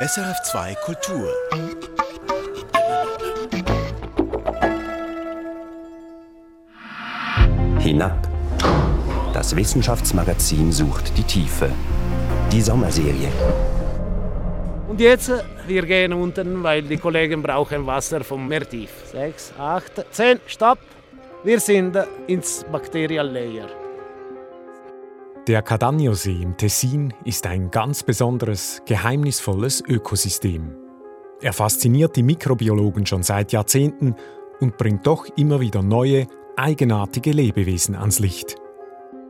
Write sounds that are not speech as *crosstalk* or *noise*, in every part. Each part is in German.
SRF2 Kultur. Hinab. Das Wissenschaftsmagazin sucht die Tiefe. Die Sommerserie. Und jetzt, wir gehen unten, weil die Kollegen brauchen Wasser vom Meer tief. Sechs, acht, zehn, stopp. Wir sind ins Bacterial Layer. Der Cadagno-See im Tessin ist ein ganz besonderes, geheimnisvolles Ökosystem. Er fasziniert die Mikrobiologen schon seit Jahrzehnten und bringt doch immer wieder neue, eigenartige Lebewesen ans Licht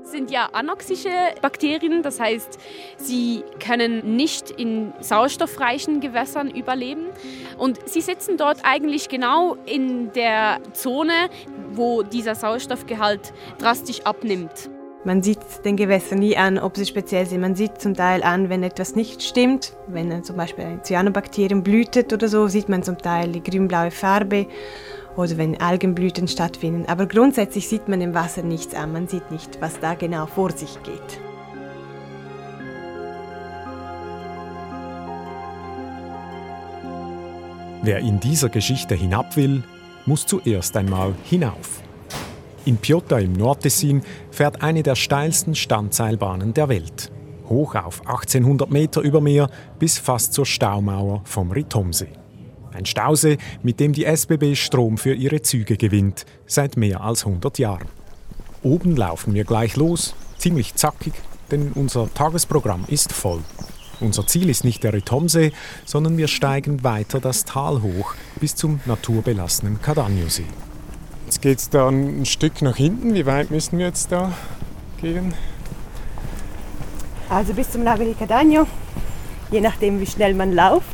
sind ja anoxische Bakterien, das heißt, sie können nicht in sauerstoffreichen Gewässern überleben und sie sitzen dort eigentlich genau in der Zone, wo dieser Sauerstoffgehalt drastisch abnimmt. Man sieht den Gewässern nie an, ob sie speziell sind. Man sieht zum Teil an, wenn etwas nicht stimmt. Wenn zum Beispiel ein Cyanobakterium blühtet oder so, sieht man zum Teil die grün-blaue Farbe oder wenn Algenblüten stattfinden. Aber grundsätzlich sieht man im Wasser nichts an. Man sieht nicht, was da genau vor sich geht. Wer in dieser Geschichte hinab will, muss zuerst einmal hinauf. In Piotta im Nordtessin fährt eine der steilsten Standseilbahnen der Welt. Hoch auf 1800 Meter über Meer bis fast zur Staumauer vom Ritomsee. Ein Stausee, mit dem die SBB Strom für ihre Züge gewinnt, seit mehr als 100 Jahren. Oben laufen wir gleich los, ziemlich zackig, denn unser Tagesprogramm ist voll. Unser Ziel ist nicht der Ritomsee, sondern wir steigen weiter das Tal hoch bis zum naturbelassenen Cadagno-See. Jetzt geht es da ein Stück nach hinten. Wie weit müssen wir jetzt da gehen? Also bis zum Lago di Cadagno, je nachdem wie schnell man läuft,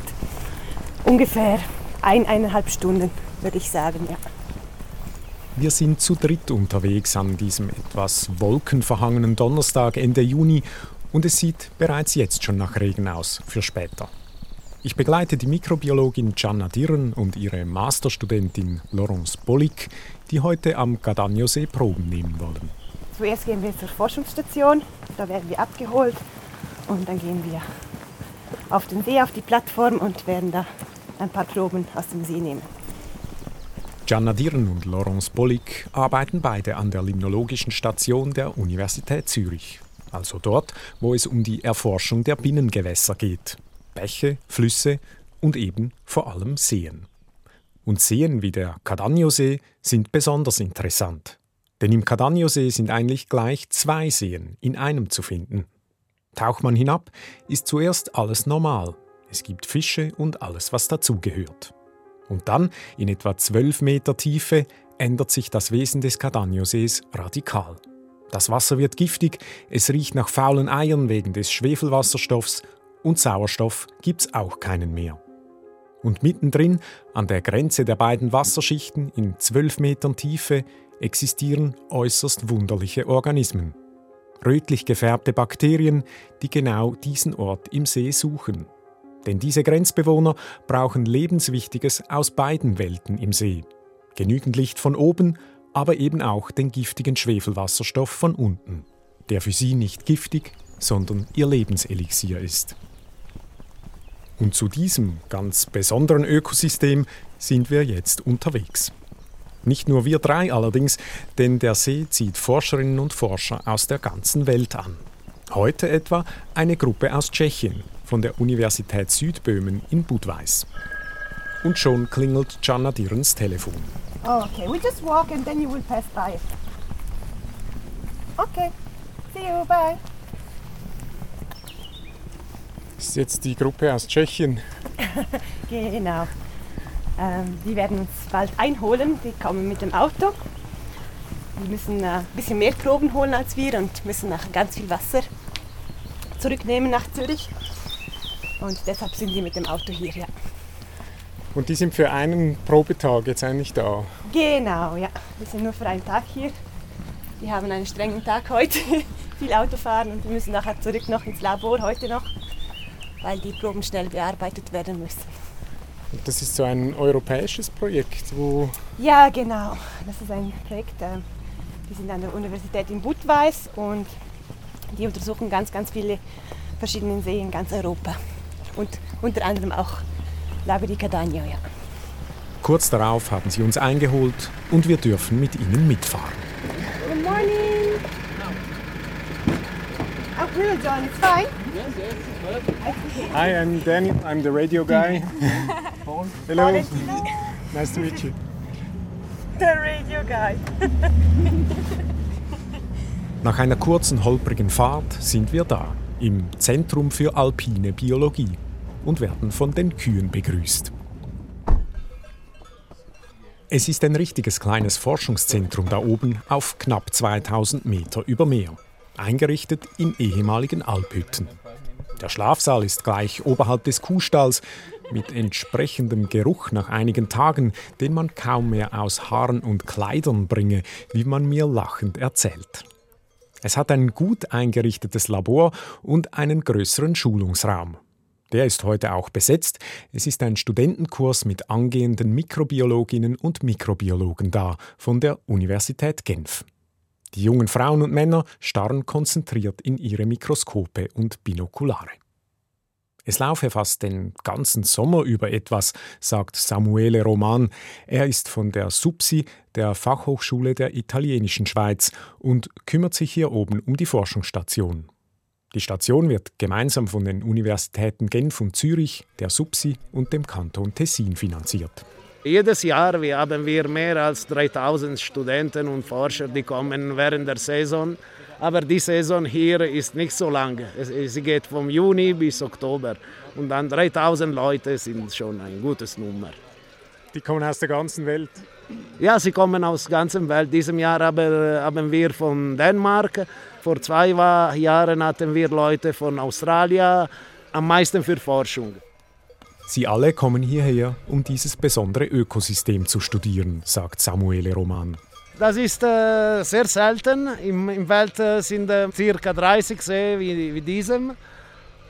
ungefähr eineinhalb Stunden, würde ich sagen, ja. Wir sind zu dritt unterwegs an diesem etwas wolkenverhangenen Donnerstag Ende Juni und es sieht bereits jetzt schon nach Regen aus für später. Ich begleite die Mikrobiologin Gianna Dirren und ihre Masterstudentin Laurence Bollig, die heute am Cadagno-See Proben nehmen wollen. Zuerst gehen wir zur Forschungsstation, da werden wir abgeholt und dann gehen wir auf den See, auf die Plattform und werden da ein paar Proben aus dem See nehmen. Gianna Dirren und Laurence Bollig arbeiten beide an der Limnologischen Station der Universität Zürich, also dort, wo es um die Erforschung der Binnengewässer geht. Bäche, Flüsse und eben vor allem Seen. Und Seen wie der Cadagno-See sind besonders interessant. Denn im Cadagno-See sind eigentlich gleich zwei Seen in einem zu finden. Taucht man hinab, ist zuerst alles normal. Es gibt Fische und alles, was dazugehört. Und dann, in etwa 12 Meter Tiefe, ändert sich das Wesen des Cadagno-Sees radikal. Das Wasser wird giftig, es riecht nach faulen Eiern wegen des Schwefelwasserstoffs und Sauerstoff gibt's auch keinen mehr. Und mittendrin, an der Grenze der beiden Wasserschichten in zwölf Metern Tiefe, existieren äußerst wunderliche Organismen. Rötlich gefärbte Bakterien, die genau diesen Ort im See suchen. Denn diese Grenzbewohner brauchen Lebenswichtiges aus beiden Welten im See. Genügend Licht von oben, aber eben auch den giftigen Schwefelwasserstoff von unten, der für sie nicht giftig, sondern ihr Lebenselixier ist. Und zu diesem ganz besonderen Ökosystem sind wir jetzt unterwegs. Nicht nur wir drei allerdings, denn der See zieht Forscherinnen und Forscher aus der ganzen Welt an. Heute etwa eine Gruppe aus Tschechien von der Universität Südböhmen in Budweis. Und schon klingelt Gianna Direns Telefon. Oh, okay, we just walk and then you will pass by. Okay, see you, bye. Das ist jetzt die Gruppe aus Tschechien. *laughs* genau. Ähm, die werden uns bald einholen. Die kommen mit dem Auto. Die müssen äh, ein bisschen mehr Proben holen als wir und müssen nach ganz viel Wasser zurücknehmen nach Zürich. Und deshalb sind die mit dem Auto hier, ja. Und die sind für einen Probetag jetzt eigentlich da? Genau, ja. Wir sind nur für einen Tag hier. Die haben einen strengen Tag heute, *laughs* viel Auto fahren und wir müssen nachher zurück noch ins Labor, heute noch weil die Proben schnell bearbeitet werden müssen. Das ist so ein europäisches Projekt, wo... Ja, genau. Das ist ein Projekt, äh, die sind an der Universität in Budweis und die untersuchen ganz, ganz viele verschiedene Seen in ganz Europa. und unter anderem auch Lago di Cadagno. Ja. Kurz darauf haben sie uns eingeholt und wir dürfen mit ihnen mitfahren. Good morning. Hello, John. It's fine. Hi, I'm Danny. I'm the radio guy. *laughs* Hello. Nice to meet you. The radio guy. *laughs* Nach einer kurzen holprigen Fahrt sind wir da, im Zentrum für alpine Biologie und werden von den Kühen begrüßt. Es ist ein richtiges kleines Forschungszentrum da oben auf knapp 2000 Meter über Meer, eingerichtet in ehemaligen Alphütten. Der Schlafsaal ist gleich oberhalb des Kuhstalls mit entsprechendem Geruch nach einigen Tagen, den man kaum mehr aus Haaren und Kleidern bringe, wie man mir lachend erzählt. Es hat ein gut eingerichtetes Labor und einen größeren Schulungsraum. Der ist heute auch besetzt. Es ist ein Studentenkurs mit angehenden Mikrobiologinnen und Mikrobiologen da von der Universität Genf. Die jungen Frauen und Männer starren konzentriert in ihre Mikroskope und Binokulare. Es laufe fast den ganzen Sommer über etwas, sagt Samuele Roman. Er ist von der SUPSI, der Fachhochschule der italienischen Schweiz, und kümmert sich hier oben um die Forschungsstation. Die Station wird gemeinsam von den Universitäten Genf und Zürich, der SUPSI und dem Kanton Tessin finanziert. Jedes Jahr haben wir mehr als 3000 Studenten und Forscher, die kommen während der Saison. Aber die Saison hier ist nicht so lang. Sie geht vom Juni bis Oktober. Und dann 3000 Leute sind schon ein gutes Nummer. Die kommen aus der ganzen Welt. Ja, sie kommen aus der ganzen Welt. Diesem Jahr haben wir von Dänemark, vor zwei Jahren hatten wir Leute von Australien, am meisten für Forschung. Sie alle kommen hierher, um dieses besondere Ökosystem zu studieren, sagt Samuele Roman. Das ist äh, sehr selten. Im, Im Welt äh, sind äh, ca. 30 Seen wie, wie diesem.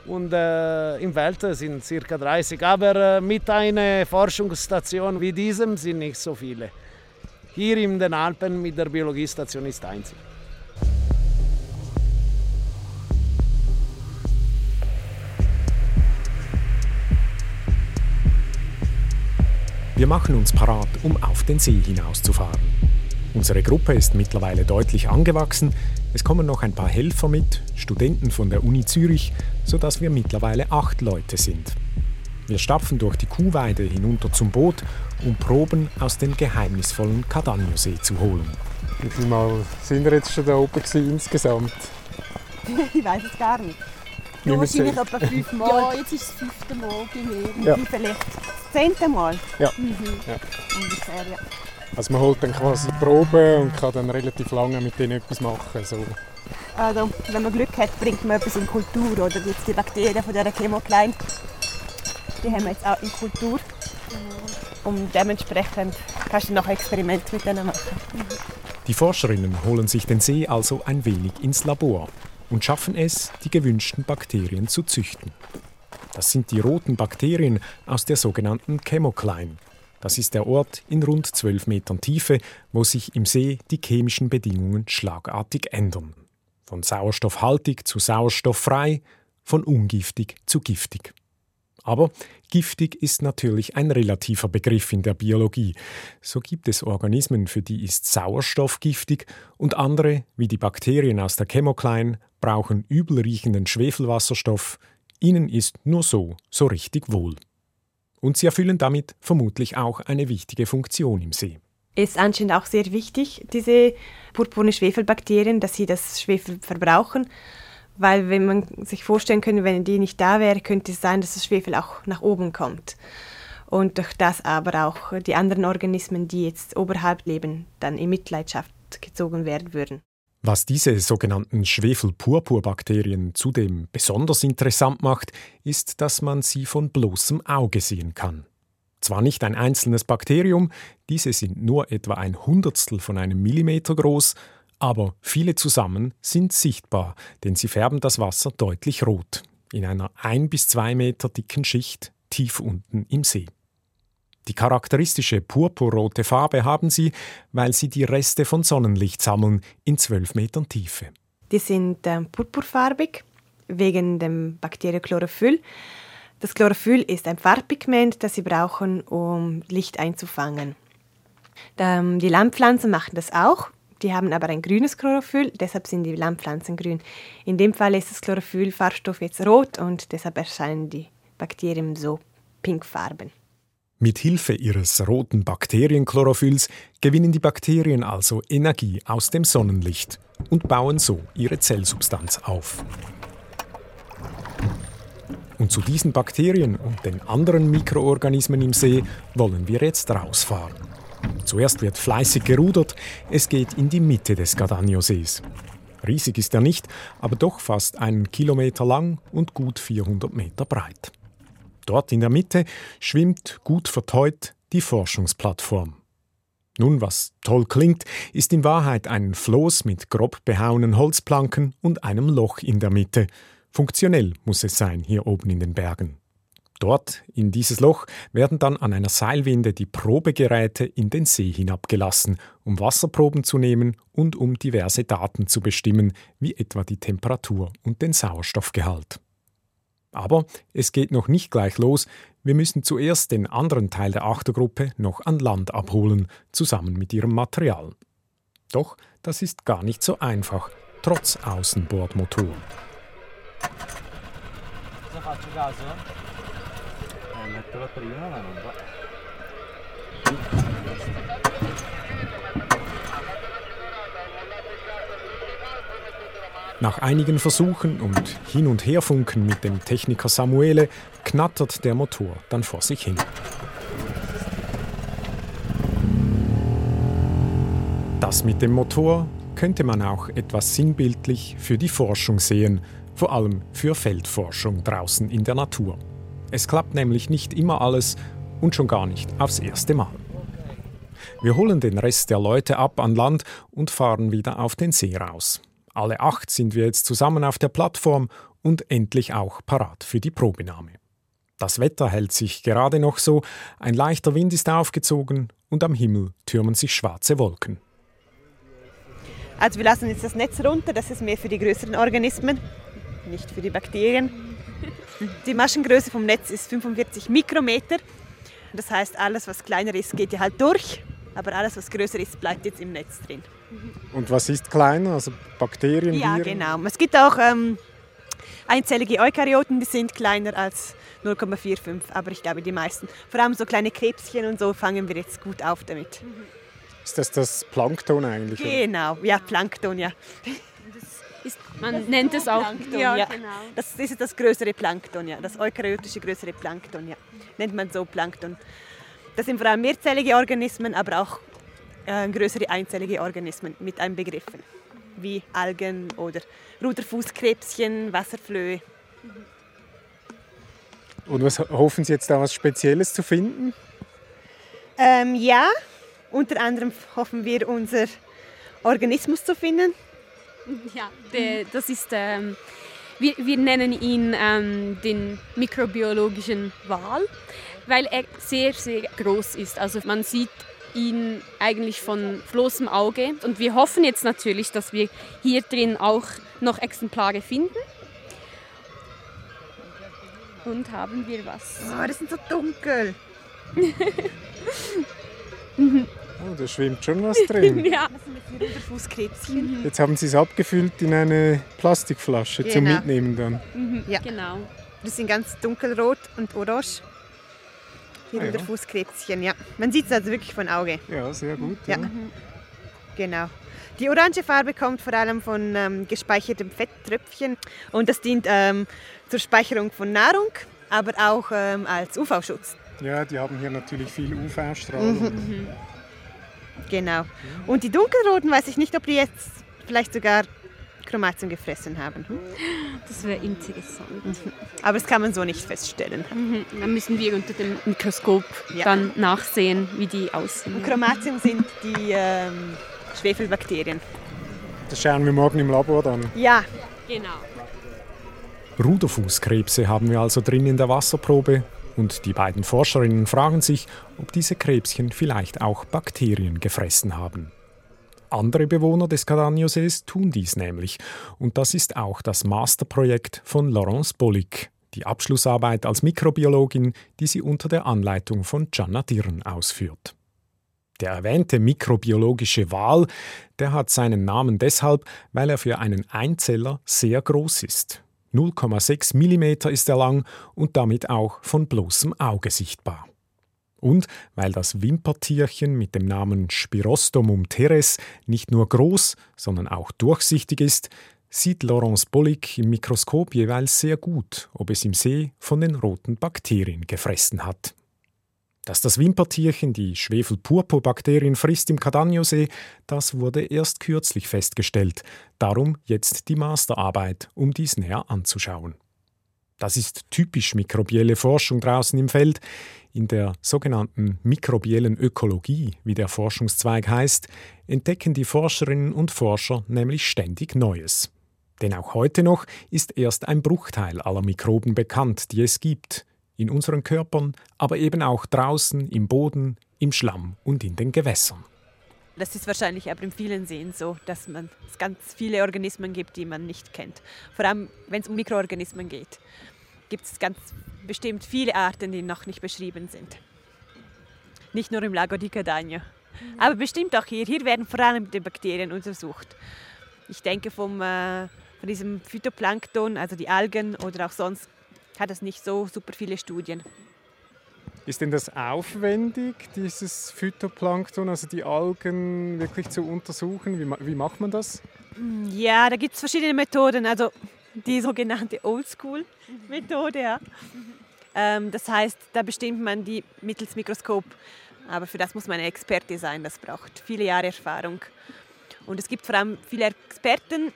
Und äh, im Welt sind ca. 30. Aber äh, mit einer Forschungsstation wie diesem sind nicht so viele. Hier in den Alpen mit der Biologiestation ist einzig. Wir machen uns parat, um auf den See hinauszufahren. Unsere Gruppe ist mittlerweile deutlich angewachsen. Es kommen noch ein paar Helfer mit, Studenten von der Uni Zürich, sodass wir mittlerweile acht Leute sind. Wir stapfen durch die Kuhweide hinunter zum Boot, um Proben aus dem geheimnisvollen Cadagno-See zu holen. Wie viel Mal sind wir jetzt schon da oben insgesamt? *laughs* ich weiß es gar nicht. Nur wahrscheinlich etwa fünf Mal. Ja, jetzt ist das fünfte Mal bei mir. Ja. Vielleicht das zehnte Mal. Ja. Mhm. Ja. Ungefähr, ja. Also man holt dann quasi Proben und kann dann relativ lange mit denen etwas machen. So. Also, wenn man Glück hat, bringt man etwas in Kultur. Oder jetzt die Bakterien von dieser Chemoklein, die haben wir jetzt auch in Kultur. Und dementsprechend kannst du noch Experimente mit denen machen. Die Forscherinnen holen sich den See also ein wenig ins Labor und schaffen es, die gewünschten Bakterien zu züchten. Das sind die roten Bakterien aus der sogenannten Chemokline. Das ist der Ort in rund 12 Metern Tiefe, wo sich im See die chemischen Bedingungen schlagartig ändern. Von sauerstoffhaltig zu sauerstofffrei, von ungiftig zu giftig. Aber giftig ist natürlich ein relativer Begriff in der Biologie. So gibt es Organismen, für die ist Sauerstoff giftig und andere, wie die Bakterien aus der Chemokline, brauchen übelriechenden Schwefelwasserstoff. Ihnen ist nur so, so richtig wohl. Und sie erfüllen damit vermutlich auch eine wichtige Funktion im See. Es ist anscheinend auch sehr wichtig, diese purpurne Schwefelbakterien, dass sie das Schwefel verbrauchen. Weil wenn man sich vorstellen könnte, wenn die nicht da wäre, könnte es sein, dass das Schwefel auch nach oben kommt. Und durch das aber auch die anderen Organismen, die jetzt oberhalb leben, dann in Mitleidenschaft gezogen werden würden. Was diese sogenannten Schwefelpurpurbakterien zudem besonders interessant macht, ist, dass man sie von bloßem Auge sehen kann. Zwar nicht ein einzelnes Bakterium, diese sind nur etwa ein Hundertstel von einem Millimeter groß, aber viele zusammen sind sichtbar, denn sie färben das Wasser deutlich rot, in einer ein bis zwei Meter dicken Schicht tief unten im See. Die charakteristische purpurrote Farbe haben sie, weil sie die Reste von Sonnenlicht sammeln in zwölf Metern Tiefe. Die sind äh, purpurfarbig wegen dem Bakterienchlorophyll. Das Chlorophyll ist ein Farbpigment, das sie brauchen, um Licht einzufangen. Ähm, die Landpflanzen machen das auch. Die haben aber ein grünes Chlorophyll, deshalb sind die Landpflanzen grün. In dem Fall ist das Chlorophyll-Farbstoff jetzt rot und deshalb erscheinen die Bakterien so pinkfarben. Mit Hilfe ihres roten Bakterienchlorophylls gewinnen die Bakterien also Energie aus dem Sonnenlicht und bauen so ihre Zellsubstanz auf. Und zu diesen Bakterien und den anderen Mikroorganismen im See wollen wir jetzt rausfahren. Zuerst wird fleißig gerudert, es geht in die Mitte des Gadagno-Sees. Riesig ist er nicht, aber doch fast einen Kilometer lang und gut 400 Meter breit. Dort in der Mitte schwimmt gut verteut die Forschungsplattform. Nun, was toll klingt, ist in Wahrheit ein Floß mit grob behauenen Holzplanken und einem Loch in der Mitte. Funktionell muss es sein hier oben in den Bergen. Dort, in dieses Loch, werden dann an einer Seilwinde die Probegeräte in den See hinabgelassen, um Wasserproben zu nehmen und um diverse Daten zu bestimmen, wie etwa die Temperatur und den Sauerstoffgehalt. Aber es geht noch nicht gleich los. Wir müssen zuerst den anderen Teil der Achtergruppe noch an Land abholen, zusammen mit ihrem Material. Doch das ist gar nicht so einfach, trotz Außenbordmotor. Nach einigen Versuchen und Hin- und Herfunken mit dem Techniker Samuele knattert der Motor dann vor sich hin. Das mit dem Motor könnte man auch etwas sinnbildlich für die Forschung sehen, vor allem für Feldforschung draußen in der Natur. Es klappt nämlich nicht immer alles und schon gar nicht aufs erste Mal. Wir holen den Rest der Leute ab an Land und fahren wieder auf den See raus. Alle acht sind wir jetzt zusammen auf der Plattform und endlich auch parat für die Probenahme. Das Wetter hält sich gerade noch so, ein leichter Wind ist aufgezogen und am Himmel türmen sich schwarze Wolken. Also wir lassen jetzt das Netz runter, das ist mehr für die größeren Organismen, nicht für die Bakterien. Die Maschengröße vom Netz ist 45 Mikrometer. Das heißt, alles, was kleiner ist, geht ja halt durch, aber alles, was größer ist, bleibt jetzt im Netz drin. Und was ist kleiner? Also Bakterien? Ja, Viren? genau. Es gibt auch ähm, einzellige Eukaryoten, die sind kleiner als 0,45, aber ich glaube die meisten. Vor allem so kleine Krebschen und so fangen wir jetzt gut auf damit. Ist das das Plankton eigentlich? oder? Genau, ja, Plankton, ja. Ist, man nennt es auch. Plankton, ja, ja. genau. Das ist das größere Plankton, ja. Das eukaryotische größere Plankton, ja. Nennt man so Plankton. Das sind vor allem mehrzellige Organismen, aber auch äh, größere einzellige Organismen mit Einbegriffen, wie Algen oder Ruderfußkrebschen, Wasserflöhe. Und was hoffen Sie jetzt da was Spezielles zu finden? Ähm, ja, unter anderem hoffen wir, unser Organismus zu finden. Ja, der, das ist, ähm, wir, wir nennen ihn ähm, den mikrobiologischen Wal, weil er sehr, sehr groß ist. Also man sieht ihn eigentlich von bloßem Auge. Und wir hoffen jetzt natürlich, dass wir hier drin auch noch Exemplare finden. Und haben wir was? Oh, das sind so dunkel. Oh, da schwimmt schon was drin. *laughs* Ja, Das sind jetzt haben Sie es abgefüllt in eine Plastikflasche zum Genau. Mitnehmen dann. Ja. genau. Die sind ganz dunkelrot und orange. Die Ah, ja. Ruderfußkrebschen, ja. Man sieht es also wirklich von Auge. Ja, sehr gut. Ja. Genau. Die orange Farbe kommt vor allem von ähm, gespeichertem Fetttröpfchen und das dient ähm, zur Speicherung von Nahrung, aber auch ähm, als UV-Schutz. Ja, die haben hier natürlich viel UV-Strahlung. Genau. Und die dunkelroten weiß ich nicht, ob die jetzt vielleicht sogar Chromatium gefressen haben. Hm? Das wäre interessant. Aber das kann man so nicht feststellen. Mhm. Dann müssen wir unter dem Mikroskop Ja. dann nachsehen, wie die aussehen. Und Chromatium sind die ähm, Schwefelbakterien. Das schauen wir morgen im Labor dann. Ja, Genau. Ruderfußkrebse haben wir also drin in der Wasserprobe und die beiden Forscherinnen fragen sich, ob diese Krebschen vielleicht auch Bakterien gefressen haben. Andere Bewohner des Cadagno-Sees tun dies nämlich und das ist auch das Masterprojekt von Laurence Bollick, die Abschlussarbeit als Mikrobiologin, die sie unter der Anleitung von Gianna Dirn ausführt. Der erwähnte mikrobiologische Wal, der hat seinen Namen deshalb, weil er für einen Einzeller sehr groß ist. 0,6 mm ist er lang und damit auch von bloßem Auge sichtbar. Und weil das Wimpertierchen mit dem Namen Spirostomum teres nicht nur groß, sondern auch durchsichtig ist, sieht Laurence Bollig im Mikroskop jeweils sehr gut, ob es im See von den roten Bakterien gefressen hat. Dass das Wimpertierchen die Schwefelpurpurbakterien frisst im Cadagno-See, das wurde erst kürzlich festgestellt. Darum jetzt die Masterarbeit, um dies näher anzuschauen. Das ist typisch mikrobielle Forschung draußen im Feld. In der sogenannten mikrobiellen Ökologie, wie der Forschungszweig heißt, entdecken die Forscherinnen und Forscher nämlich ständig Neues. Denn auch heute noch ist erst ein Bruchteil aller Mikroben bekannt, die es gibt in unseren Körpern, aber eben auch draußen im Boden, im Schlamm und in den Gewässern. Das ist wahrscheinlich aber in vielen Seen so, dass man, es ganz viele Organismen gibt, die man nicht kennt. Vor allem, wenn es um Mikroorganismen geht, gibt es ganz bestimmt viele Arten, die noch nicht beschrieben sind. Nicht nur im Lago di Cadagno, aber bestimmt auch hier. Hier werden vor allem die Bakterien untersucht. Ich denke vom, äh, von diesem Phytoplankton, also die Algen oder auch sonst hat es nicht so super viele Studien. Ist denn das aufwendig, dieses Phytoplankton, also die Algen wirklich zu untersuchen? Wie, wie macht man das? Mm, ja, da gibt es verschiedene Methoden. Also *laughs* die sogenannte Oldschool-Methode. Ja. Ähm, das heißt, da bestimmt man die mittels Mikroskop. Aber für das muss man ein Experte sein. Das braucht viele Jahre Erfahrung. Und es gibt vor allem viele Experten,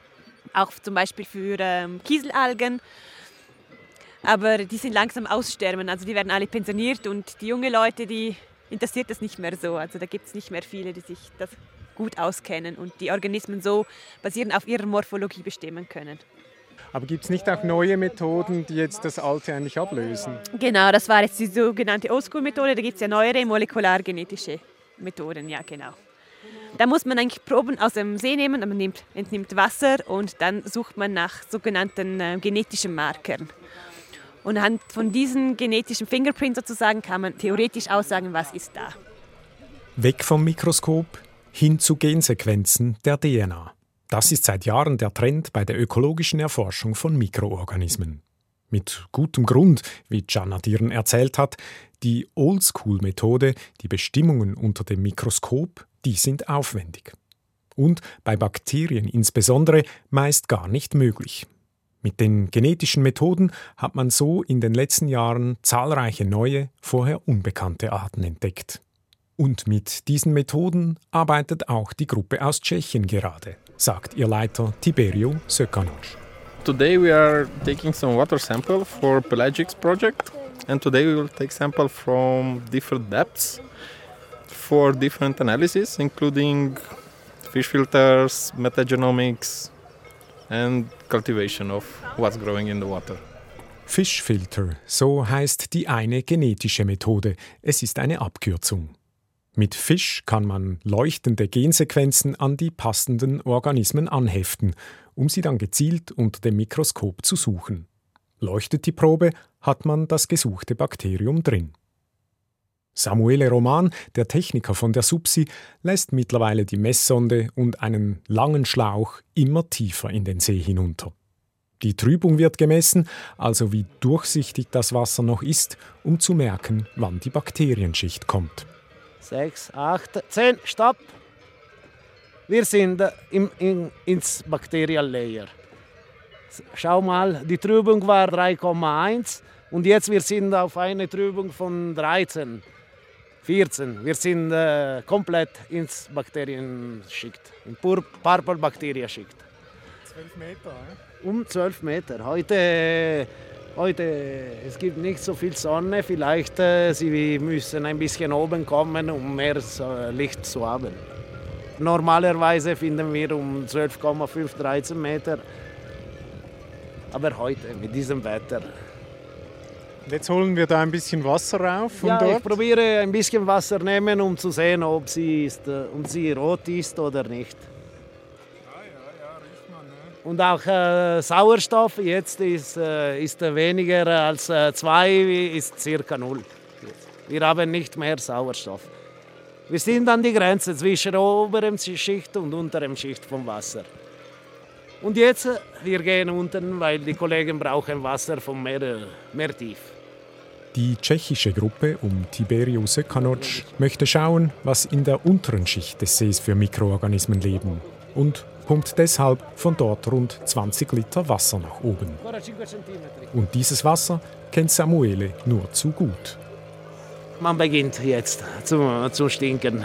auch zum Beispiel für ähm, Kieselalgen aber die sind langsam aussterben. Also die werden alle pensioniert und die jungen Leute, die interessiert das nicht mehr so. Also da gibt es nicht mehr viele, die sich das gut auskennen und die Organismen so basierend auf ihrer Morphologie bestimmen können. Aber gibt es nicht auch neue Methoden, die jetzt das alte eigentlich ablösen? Genau, das war jetzt die sogenannte Oldschool-Methode. Da gibt es ja neuere molekulargenetische Methoden, ja genau. Da muss man eigentlich Proben aus dem See nehmen, man nimmt, entnimmt Wasser und dann sucht man nach sogenannten äh, genetischen Markern. Und anhand von diesen genetischen Fingerprints sozusagen kann man theoretisch aussagen, was ist da. Weg vom Mikroskop hin zu Gensequenzen der DNA. Das ist seit Jahren der Trend bei der ökologischen Erforschung von Mikroorganismen. Mit gutem Grund, wie Gianna Dirn erzählt hat, die Oldschool-Methode, die Bestimmungen unter dem Mikroskop, die sind aufwendig. Und bei Bakterien insbesondere meist gar nicht möglich. Mit den genetischen Methoden hat man so in den letzten Jahren zahlreiche neue, vorher unbekannte Arten entdeckt. Und mit diesen Methoden arbeitet auch die Gruppe aus Tschechien gerade, sagt ihr Leiter Tiberio Sökanoc. Today we are taking some water sample for Pelagics project and today we will take sample from different depths for different analysis including fish filters, metagenomics, and cultivation of what's growing in the water. Fischfilter, so heißt die eine genetische Methode. Es ist eine Abkürzung. Mit Fisch kann man leuchtende Gensequenzen an die passenden Organismen anheften, um sie dann gezielt unter dem Mikroskop zu suchen. Leuchtet die Probe, hat man das gesuchte Bakterium drin. Samuele Roman, der Techniker von der Subsi, lässt mittlerweile die Messsonde und einen langen Schlauch immer tiefer in den See hinunter. Die Trübung wird gemessen, also wie durchsichtig das Wasser noch ist, um zu merken, wann die Bakterienschicht kommt. Sechs, acht, zehn, stopp! Wir sind im, in, ins Bacterial Layer. Schau mal, die Trübung war 3,1 und jetzt wir sind auf eine Trübung von 13. 14. Wir sind äh, komplett ins Bakterienschicht, in Purple Bakterienschicht. 12 Meter, eh? Um 12 Meter. Heute, heute es gibt nicht so viel Sonne. Vielleicht äh, Sie müssen ein bisschen oben kommen, um mehr äh, Licht zu haben. Normalerweise finden wir um 12,5, 13 Meter. Aber heute mit diesem Wetter Jetzt holen wir da ein bisschen Wasser rauf. ja, dort. ich probiere ein bisschen Wasser nehmen, um zu sehen, ob sie, ist, ob sie rot ist oder nicht. Ja, ja, ja, riecht man. Ne? Und auch äh, Sauerstoff jetzt ist, äh, ist weniger als 2, äh, ist circa 0. Wir haben nicht mehr Sauerstoff. Wir sind an die Grenze zwischen oberem Schicht und unterem Schicht vom Wasser. Und jetzt, äh, wir gehen unten, weil die Kollegen brauchen Wasser vom Meer, äh, Meer tief. Die tschechische Gruppe um Tiberio Sökanoc möchte schauen, was in der unteren Schicht des Sees für Mikroorganismen leben und pumpt deshalb von dort rund 20 Liter Wasser nach oben. Und dieses Wasser kennt Samuele nur zu gut. Man beginnt jetzt zu, zu stinken.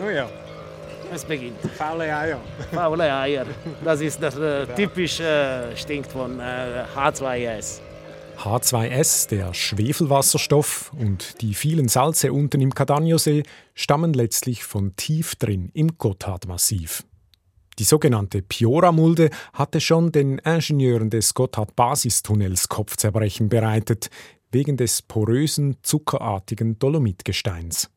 Oh ja. Es beginnt. Faule Eier. Faule Eier. Das ist das äh, typische äh, Stinkt von äh, H2S. H2S, der Schwefelwasserstoff und die vielen Salze unten im Cadagno-See stammen letztlich von tief drin im Gotthardmassiv. Die sogenannte Piora-Mulde hatte schon den Ingenieuren des Gotthard-Basistunnels Kopfzerbrechen bereitet, wegen des porösen, zuckerartigen Dolomitgesteins.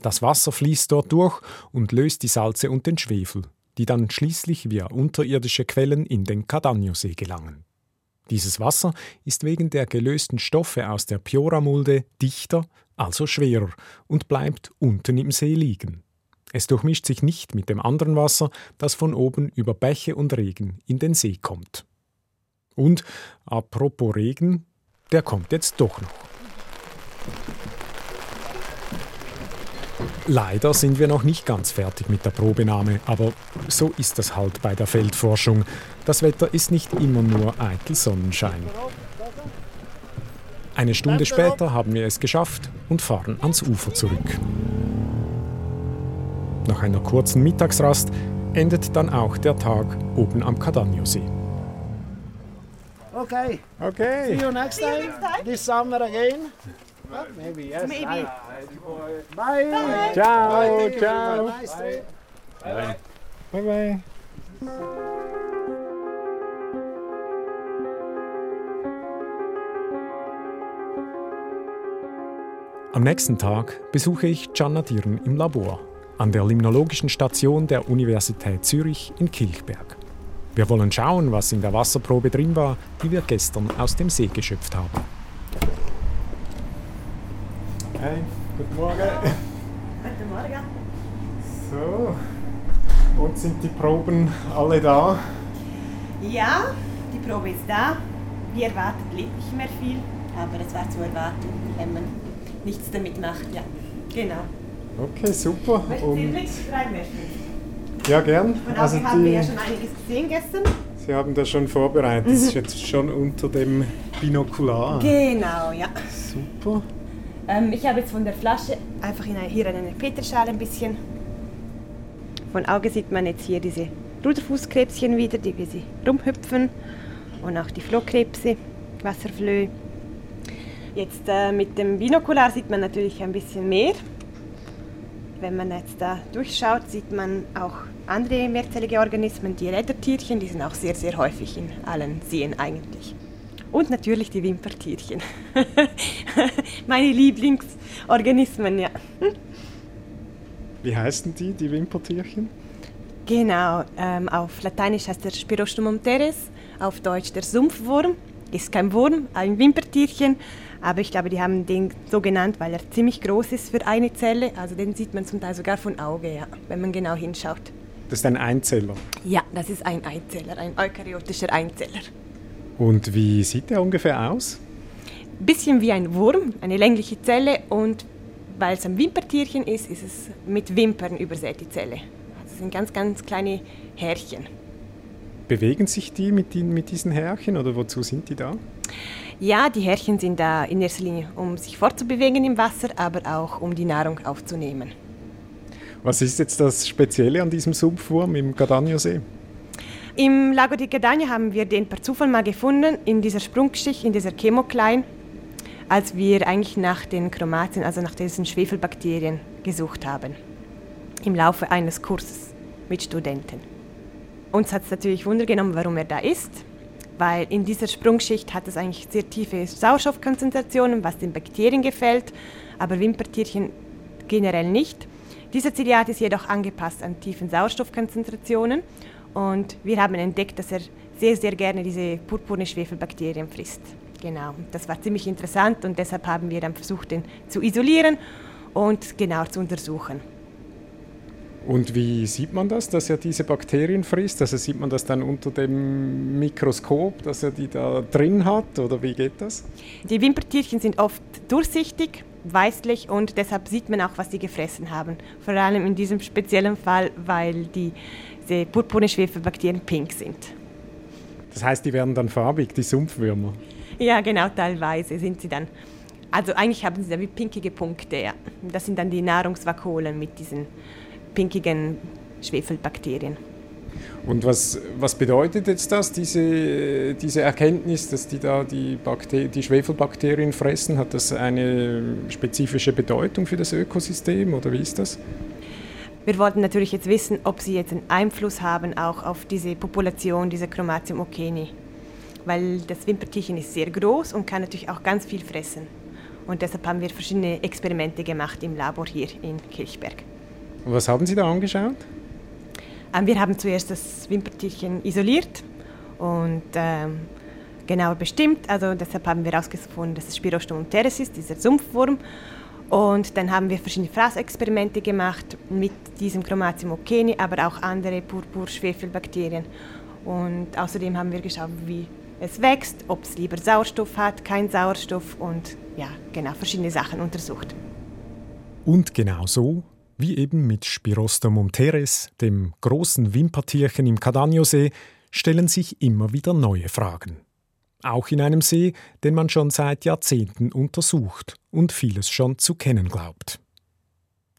Das Wasser fließt dort durch und löst die Salze und den Schwefel, die dann schließlich via unterirdische Quellen in den Cadagno-See gelangen. Dieses Wasser ist wegen der gelösten Stoffe aus der Piora-Mulde dichter, also schwerer, und bleibt unten im See liegen. Es durchmischt sich nicht mit dem anderen Wasser, das von oben über Bäche und Regen in den See kommt. Und apropos Regen, der kommt jetzt doch noch. Leider sind wir noch nicht ganz fertig mit der Probenahme, aber so ist das halt bei der Feldforschung. Das Wetter ist nicht immer nur eitel Sonnenschein. Eine Stunde später haben wir es geschafft und fahren ans Ufer zurück. Nach einer kurzen Mittagsrast endet dann auch der Tag oben am Cadagno-See. Okay. Okay. See you next time. This summer again. Well, maybe yes. Maybe. Bye. Bye. Ciao, Bye. ciao. Nice day. Bye bye. Am nächsten Tag besuche ich Gianna Dirn im Labor an der Limnologischen Station der Universität Zürich in Kilchberg. Wir wollen schauen, was in der Wasserprobe drin war, die wir gestern aus dem See geschöpft haben. Hey, guten Morgen. Guten Morgen. So, und sind die Proben alle da? Ja, die Probe ist da. Wie erwartet lebt nicht mehr viel, aber es war zu erwarten, wenn man nichts damit macht. Ja, genau. Okay, super. Und ja, gern. Von Also außen haben wir ja die, schon einiges gesehen gestern. Sie haben das schon vorbereitet. Das ist jetzt schon unter dem Binokular. Genau, ja. Super. Ähm, ich habe jetzt von der Flasche einfach in hier in eine Peterschale ein bisschen. Von Auge sieht man jetzt hier diese Ruderfußkrebschen wieder, die wie sie rumhüpfen. Und auch die Flohkrebse, Wasserflöhe. Jetzt äh, mit dem Binokular sieht man natürlich ein bisschen mehr. Wenn man jetzt da durchschaut, sieht man auch andere mehrzellige Organismen, die Rädertierchen, die sind auch sehr, sehr häufig in allen Seen eigentlich. Und natürlich die Wimpertierchen. *laughs* Meine Lieblingsorganismen, ja. Wie heißen die, die Wimpertierchen? Genau, ähm, auf Lateinisch heißt der Spirostomum teres, auf Deutsch der Sumpfwurm. Ist kein Wurm, ein Wimpertierchen, aber ich glaube, die haben den so genannt, weil er ziemlich groß ist für eine Zelle. Also den sieht man zum Teil sogar von Auge, ja, wenn man genau hinschaut. Das ist ein Einzeller. Ja, das ist ein Einzeller, ein eukaryotischer Einzeller. Und wie sieht der ungefähr aus? Bisschen wie ein Wurm, eine längliche Zelle und weil es ein Wimpertierchen ist, ist es mit Wimpern übersät, die Zelle. Also es sind ganz, ganz kleine Härchen. Bewegen sich die mit, den, mit diesen Härchen oder wozu sind die da? Ja, die Härchen sind da in erster Linie, um sich fortzubewegen im Wasser, aber auch um die Nahrung aufzunehmen. Was ist jetzt das Spezielle an diesem Sumpfwurm im Gadagno-See? Im Lago di Cadagna haben wir den per Zufall mal gefunden, in dieser Sprungschicht, in dieser Chemoklein, als wir eigentlich nach den Chromatien, also nach diesen Schwefelbakterien gesucht haben. Im Laufe eines Kurses mit Studenten. Uns hat es natürlich Wunder genommen, warum er da ist, weil in dieser Sprungschicht hat es eigentlich sehr tiefe Sauerstoffkonzentrationen, was den Bakterien gefällt, aber Wimpertierchen generell nicht. Dieser Ziliat ist jedoch angepasst an tiefen Sauerstoffkonzentrationen und wir haben entdeckt, dass er sehr, sehr gerne diese purpurne Schwefelbakterien frisst. Genau, das war ziemlich interessant und deshalb haben wir dann versucht, den zu isolieren und genauer zu untersuchen. Und wie sieht man das, dass er diese Bakterien frisst? Also sieht man das dann unter dem Mikroskop, dass er die da drin hat oder wie geht das? Die Wimpertierchen sind oft durchsichtig, weißlich und deshalb sieht man auch, was sie gefressen haben. Vor allem in diesem speziellen Fall, weil die, die purpurne Schwefelbakterien pink sind. Das heißt, die werden dann farbig, die Sumpfwürmer? Ja, genau, teilweise sind sie dann. Also eigentlich haben sie da wie pinkige Punkte. Ja. Das sind dann die Nahrungsvakuolen mit diesen pinkigen Schwefelbakterien. Und was, was bedeutet jetzt das, diese, diese Erkenntnis, dass die da die, Bakter die Schwefelbakterien fressen? Hat das eine spezifische Bedeutung für das Ökosystem oder wie ist das? Wir wollten natürlich jetzt wissen, ob sie jetzt einen Einfluss haben auch auf diese Population, dieser Chromatium okeni. Weil das Wimpertierchen ist sehr groß und kann natürlich auch ganz viel fressen. Und deshalb haben wir verschiedene Experimente gemacht im Labor hier in Kirchberg. Und was haben Sie da angeschaut? Ähm, wir haben zuerst das Wimpertierchen isoliert und ähm, genauer bestimmt. Also deshalb haben wir herausgefunden, dass es Spirostomum teres ist, dieser Sumpfwurm. Und dann haben wir verschiedene Fraßexperimente gemacht mit diesem Chromatium okeni, aber auch andere Purpur-Schwefelbakterien. Und außerdem haben wir geschaut, wie es wächst, ob es lieber Sauerstoff hat, kein Sauerstoff und ja, genau, verschiedene Sachen untersucht. Und genau so wie eben mit Spirostomum teres, dem großen Wimpertierchen im Cadagno-See, stellen sich immer wieder neue Fragen. Auch in einem See, den man schon seit Jahrzehnten untersucht und vieles schon zu kennen glaubt.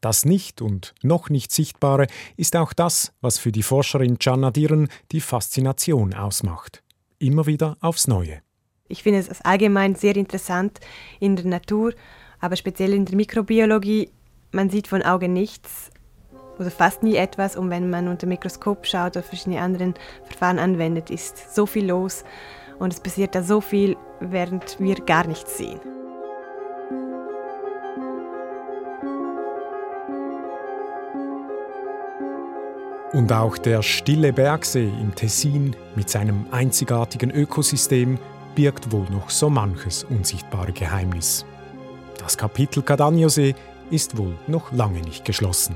Das nicht und noch nicht Sichtbare ist auch das, was für die Forscherin Gianna Dirren die Faszination ausmacht. Immer wieder aufs Neue. Ich finde es allgemein sehr interessant in der Natur, aber speziell in der Mikrobiologie man sieht von Augen nichts oder fast nie etwas und wenn man unter Mikroskop schaut oder verschiedene andere Verfahren anwendet, ist so viel los und es passiert da so viel, während wir gar nichts sehen. Und auch der stille Bergsee im Tessin mit seinem einzigartigen Ökosystem birgt wohl noch so manches unsichtbare Geheimnis. Das Kapitel Cadagno-See ist wohl noch lange nicht geschlossen.